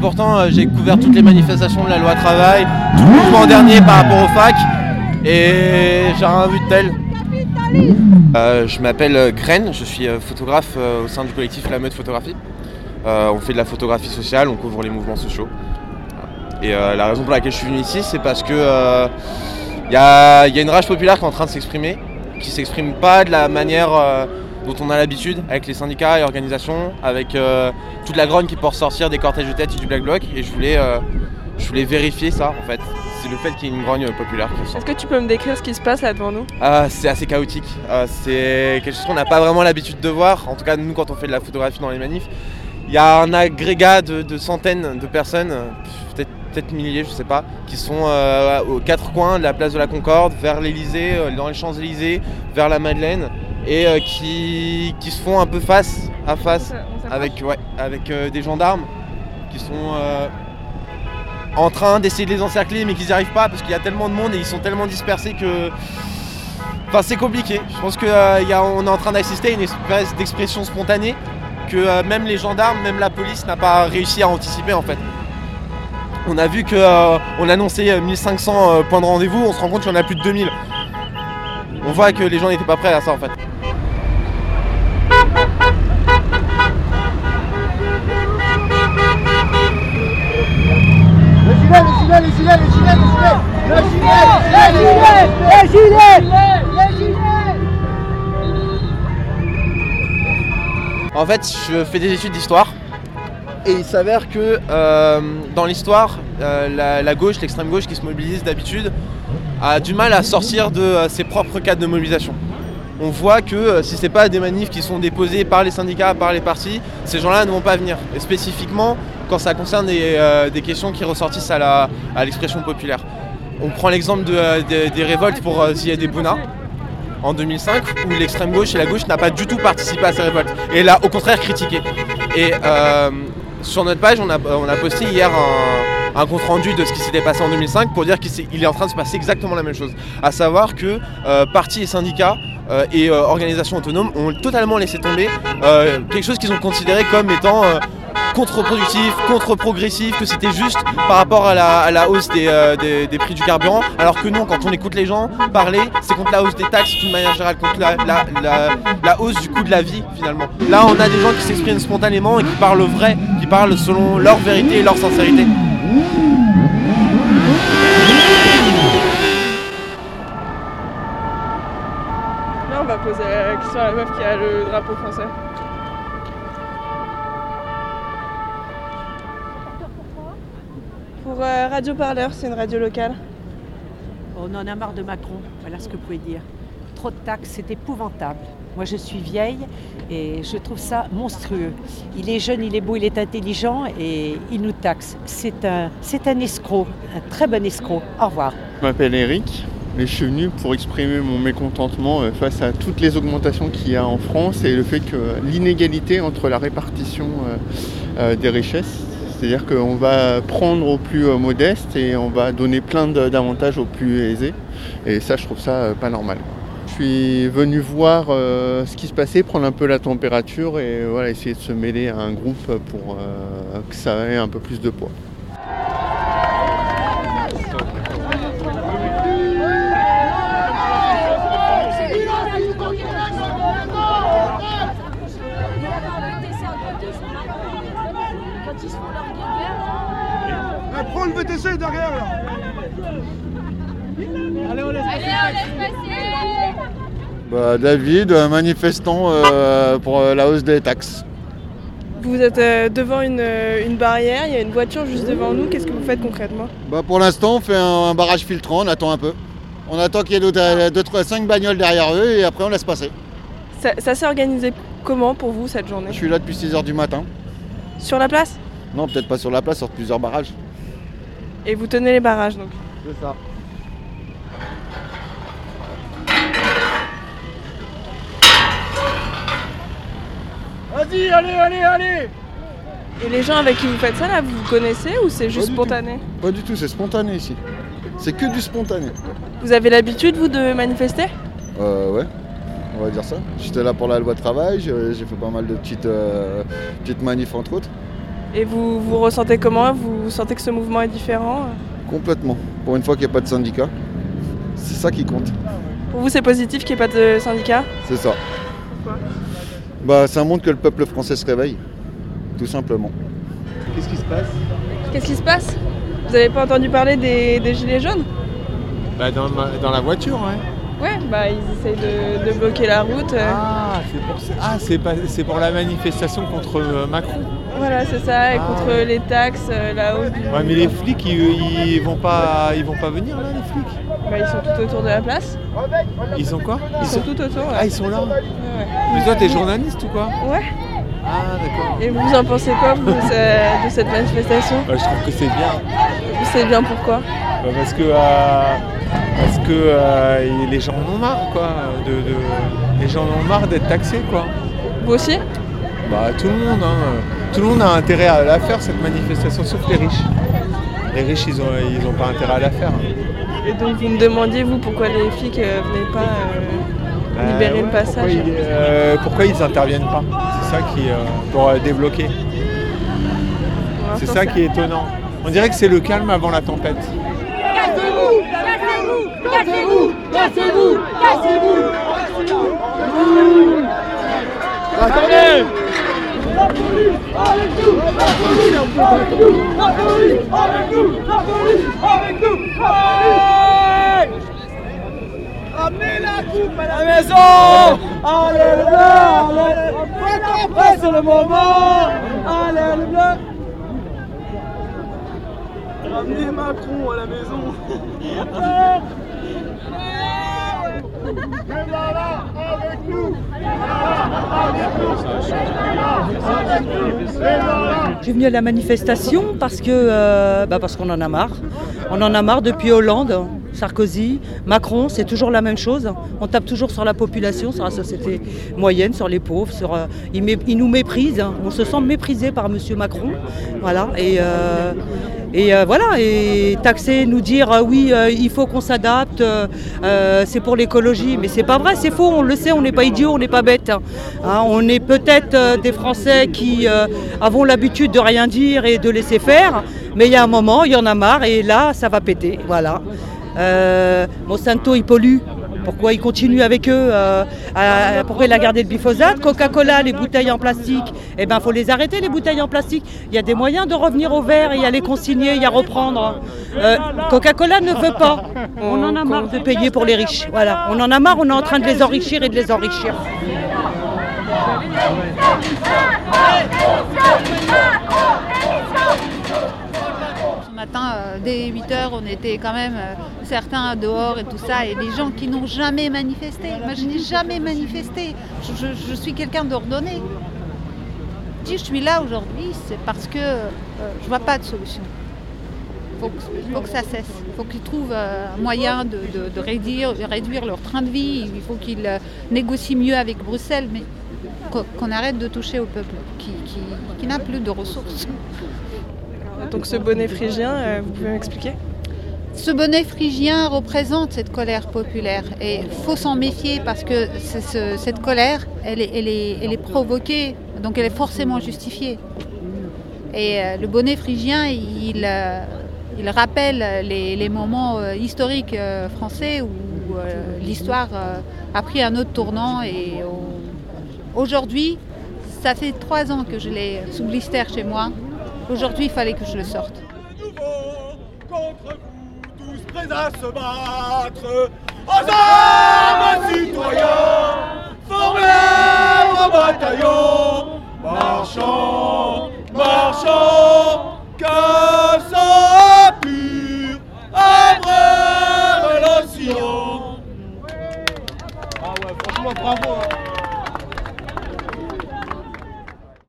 pourtant euh, j'ai couvert toutes les manifestations de la loi travail, tout le mouvement dernier par rapport aux fac, et j'ai rien vu de tel. Euh, je m'appelle euh, Gren, je suis photographe au sein du collectif La Meute Photographie. On fait de la photographie sociale, on couvre les mouvements sociaux. Et la raison pour laquelle je suis venu ici, c'est parce que il y, a, y a une rage populaire qui est en train de s'exprimer, qui s'exprime pas de la manière dont on a l'habitude, avec les syndicats et organisations, avec euh, toute la grogne qui peut ressortir des cortèges de tête et du Black Bloc. Et je voulais, euh, je voulais vérifier ça en fait. C'est le fait qu'il y ait une grogne populaire qui ressort. Est-ce que tu peux me décrire ce qui se passe là devant nous? Ah, c'est assez chaotique. Ah, c'est quelque chose qu'on n'a pas vraiment l'habitude de voir. En tout cas, nous, quand on fait de la photographie dans les manifs, il y a un agrégat de, de centaines de personnes, peut-être peut-être milliers, je sais pas, qui sont euh, aux quatre coins de la place de la Concorde, vers l'Elysée, dans les Champs-Élysées, vers la Madeleine, et euh, qui, qui se font un peu face à face avec, ouais, avec euh, des gendarmes qui sont euh, en train d'essayer de les encercler mais qu'ils n'y arrivent pas parce qu'il y a tellement de monde et ils sont tellement dispersés que. Enfin c'est compliqué. Je pense qu'on est en train d'assister à une espèce d'expression spontanée que même les gendarmes, même la police n'a pas réussi à anticiper en fait. On a vu qu'on annonçait euh, 1500 euh, points de rendez-vous, on se rend compte qu'il y en a plus de 2000. On voit que les gens n'étaient pas prêts à ça en fait. Les les gilets, les gilets, les gilets, les gilets, les gilets, les gilets. En fait, je fais des études d'histoire. Et il s'avère que euh, dans l'histoire, euh, la, gauche, l'extrême gauche qui se mobilise d'habitude, a du mal à sortir de euh, ses propres cadres de mobilisation. On voit que si c'est pas des manifs qui sont déposés par les syndicats, par les partis, ces gens-là ne vont pas venir. Et spécifiquement quand ça concerne des, euh, questions qui ressortissent à l'expression populaire. On prend l'exemple euh, des- révoltes pour euh, Ziad Bouna en 2005 où l'extrême gauche et la gauche n'a pas du tout participé à ces révoltes et l'a au contraire critiqué. Et sur notre page, on a, posté hier un, compte rendu de ce qui s'était passé en 2005 pour dire qu'il est en train de se passer exactement la même chose. À savoir que partis et syndicats et organisations autonomes ont totalement laissé tomber quelque chose qu'ils ont considéré comme étant contre-productif, contre-progressif, que c'était juste par rapport à la, à la hausse des, euh, des- prix du carburant, alors que non, quand on écoute les gens parler, c'est contre la hausse des taxes d'une manière générale, contre la, la- la- la hausse du coût de la vie finalement. Là, on a des gens qui s'expriment spontanément et qui parlent vrai, qui parlent selon leur vérité et leur sincérité. Là, on va poser la question à la meuf qui a le drapeau français. Pour euh, Radio Parleur, c'est une radio locale. On en a marre de Macron, voilà ce que vous pouvez dire. Trop de taxes, c'est épouvantable. Moi, je suis vieille et je trouve ça monstrueux. Il est jeune, il est beau, il est intelligent et il nous taxe. C'est un, c'est un escroc, un très bon escroc. Au revoir. Je m'appelle Eric et je suis venu pour exprimer mon mécontentement euh, face à toutes les augmentations qu'il y a en France et le fait que l'inégalité entre la répartition euh, des richesses, c'est-à-dire qu'on va prendre aux plus euh, modestes et on va donner plein d'avantages aux plus aisés. Et ça, je trouve ça euh, pas normal. Je suis venu voir euh, ce qui se passait, prendre un peu la température et voilà, essayer de se mêler à un groupe pour que ça ait un peu plus de poids. Prends le VTC derrière là. Allez, on laisse Bah, David, euh, manifestant euh, pour euh, la hausse des taxes. Vous êtes euh, devant une, une barrière, il y a une voiture juste devant nous. Qu'est-ce que vous faites concrètement? Bah pour l'instant, on fait un, un barrage filtrant, on attend un peu. On attend qu'il y ait 2 5 bagnoles derrière eux et après on laisse passer. Ça, ça s'est organisé comment pour vous cette journée? Je suis là depuis 6h du matin. Sur la place? Non, peut-être pas sur la place, sur plusieurs barrages. Et vous tenez les barrages donc? C'est ça. Vas-y, allez, allez, allez Et les gens avec qui vous faites ça là, vous vous connaissez ou c'est juste spontané Pas du tout, c'est spontané ici. C'est que du spontané. Vous avez l'habitude vous de manifester? Euh, ouais, on va dire ça. J'étais là pour la loi travail, j'ai fait pas mal de petites, euh, petites manifs entre autres. Et vous vous ressentez comment? Vous sentez que ce mouvement est différent? Complètement. Pour une fois qu'il n'y a pas de syndicat, c'est ça qui compte. Pour vous, c'est positif qu'il n'y ait pas de syndicat? C'est ça. Bah, ça montre que le peuple français se réveille, tout simplement. Qu'est-ce qui se passe Qu'est-ce qui se passe? Vous n'avez pas entendu parler des, des gilets jaunes? Bah dans, ma- dans la voiture, ouais. Ouais, bah ils essayent de, de bloquer la route. euh. Ah, c'est pour, ça- ah, c'est pas- c'est pour la manifestation contre euh, Macron. Voilà, c'est ça, et Ah. contre les taxes, euh, la hausse du... Ouais, mais les flics, ils, ils vont pas, ils vont pas venir là, les flics? Bah, ils sont tout autour de la place. Ils sont quoi Ils sont tout autour. Ah, ils sont là. Ouais. Mais toi, t'es journaliste ou quoi Ouais. Ah, d'accord. Et vous en pensez quoi vous, de, ce- de cette manifestation Bah, je trouve que c'est bien. C'est bien pourquoi Bah, parce que, euh, parce que euh, les gens en ont marre, quoi. De, de- les gens en ont marre d'être taxés, quoi. Vous aussi Bah, tout le monde, hein. Tout le monde a intérêt à la faire, cette manifestation, sauf les riches. Les riches, ils ont, ils ont pas intérêt à la faire. Et donc vous me demandiez, vous, pourquoi les flics euh, venaient pas euh, libérer Euh, le passage Pourquoi ils, euh, pourquoi ils interviennent pas? C'est ça qui, euh, pour euh, débloquer. C'est ça qui est étonnant. On dirait que c'est le calme avant la tempête. Cassez-vous! Cassez-vous! Cassez-vous! Cassez-vous! Attendez Ramenez la coupe à la maison Allez le bleu Allez C'est le moment Allez le bleu Ramenez Macron à la maison Je suis venue à la manifestation parce que euh, bah parce qu'on en a marre. On en a marre depuis Hollande, Sarkozy, Macron, c'est toujours la même chose. On tape toujours sur la population, sur la société moyenne, sur les pauvres. Sur, euh, ils, nous méprisent. On se sent méprisé par Monsieur Macron. Voilà. Et, euh, et euh, voilà. Et taxer, nous dire euh, oui, euh, il faut qu'on s'adapte. c'est pour l'écologie, mais c'est pas vrai, c'est faux. On le sait, on n'est pas idiots, on n'est pas bêtes. hein. Hein, on est peut-être des Français qui avons l'habitude de rien dire et de laisser faire, mais il y a un moment, il y en a marre et là, ça va péter. Voilà. Monsanto, il pollue. Pourquoi il continue avec eux euh, à- Pourquoi il a gardé le glyphosate Coca-Cola, les bouteilles en plastique, eh ben faut les arrêter les bouteilles en plastique. Il y a des moyens de revenir au verre et à les consigner et à reprendre. Euh, Coca-Cola ne veut pas. On en a marre de payer pour les riches. Voilà, on en a marre. On est en train de les enrichir et de les enrichir. Euh, dès 8h, on était quand même euh, certains dehors et tout ça, et des gens qui n'ont jamais manifesté. Moi, je n'ai jamais manifesté. Je, suis quelqu'un d'ordonné. Si je suis là aujourd'hui, c'est parce que euh, je ne vois pas de solution. Il faut, que- ça cesse. Il faut qu'ils trouvent un moyen de, réduire, leur train de vie. Il faut qu'ils négocient mieux avec Bruxelles, mais qu'on arrête de toucher au peuple qui n'a plus de ressources. Donc ce bonnet phrygien, euh, vous pouvez m'expliquer? Ce bonnet phrygien représente cette colère populaire et faut s'en méfier parce que cette colère, elle est, provoquée, donc elle est forcément justifiée. Et euh, le bonnet phrygien, il, euh, il rappelle les, les moments historiques français où l'histoire a pris un autre tournant et au- aujourd'hui, ça fait trois ans que je l'ai sous blister chez moi. Aujourd'hui, il fallait que je le sorte. Contre vous, tous prêts à se battre. Aux armes, citoyens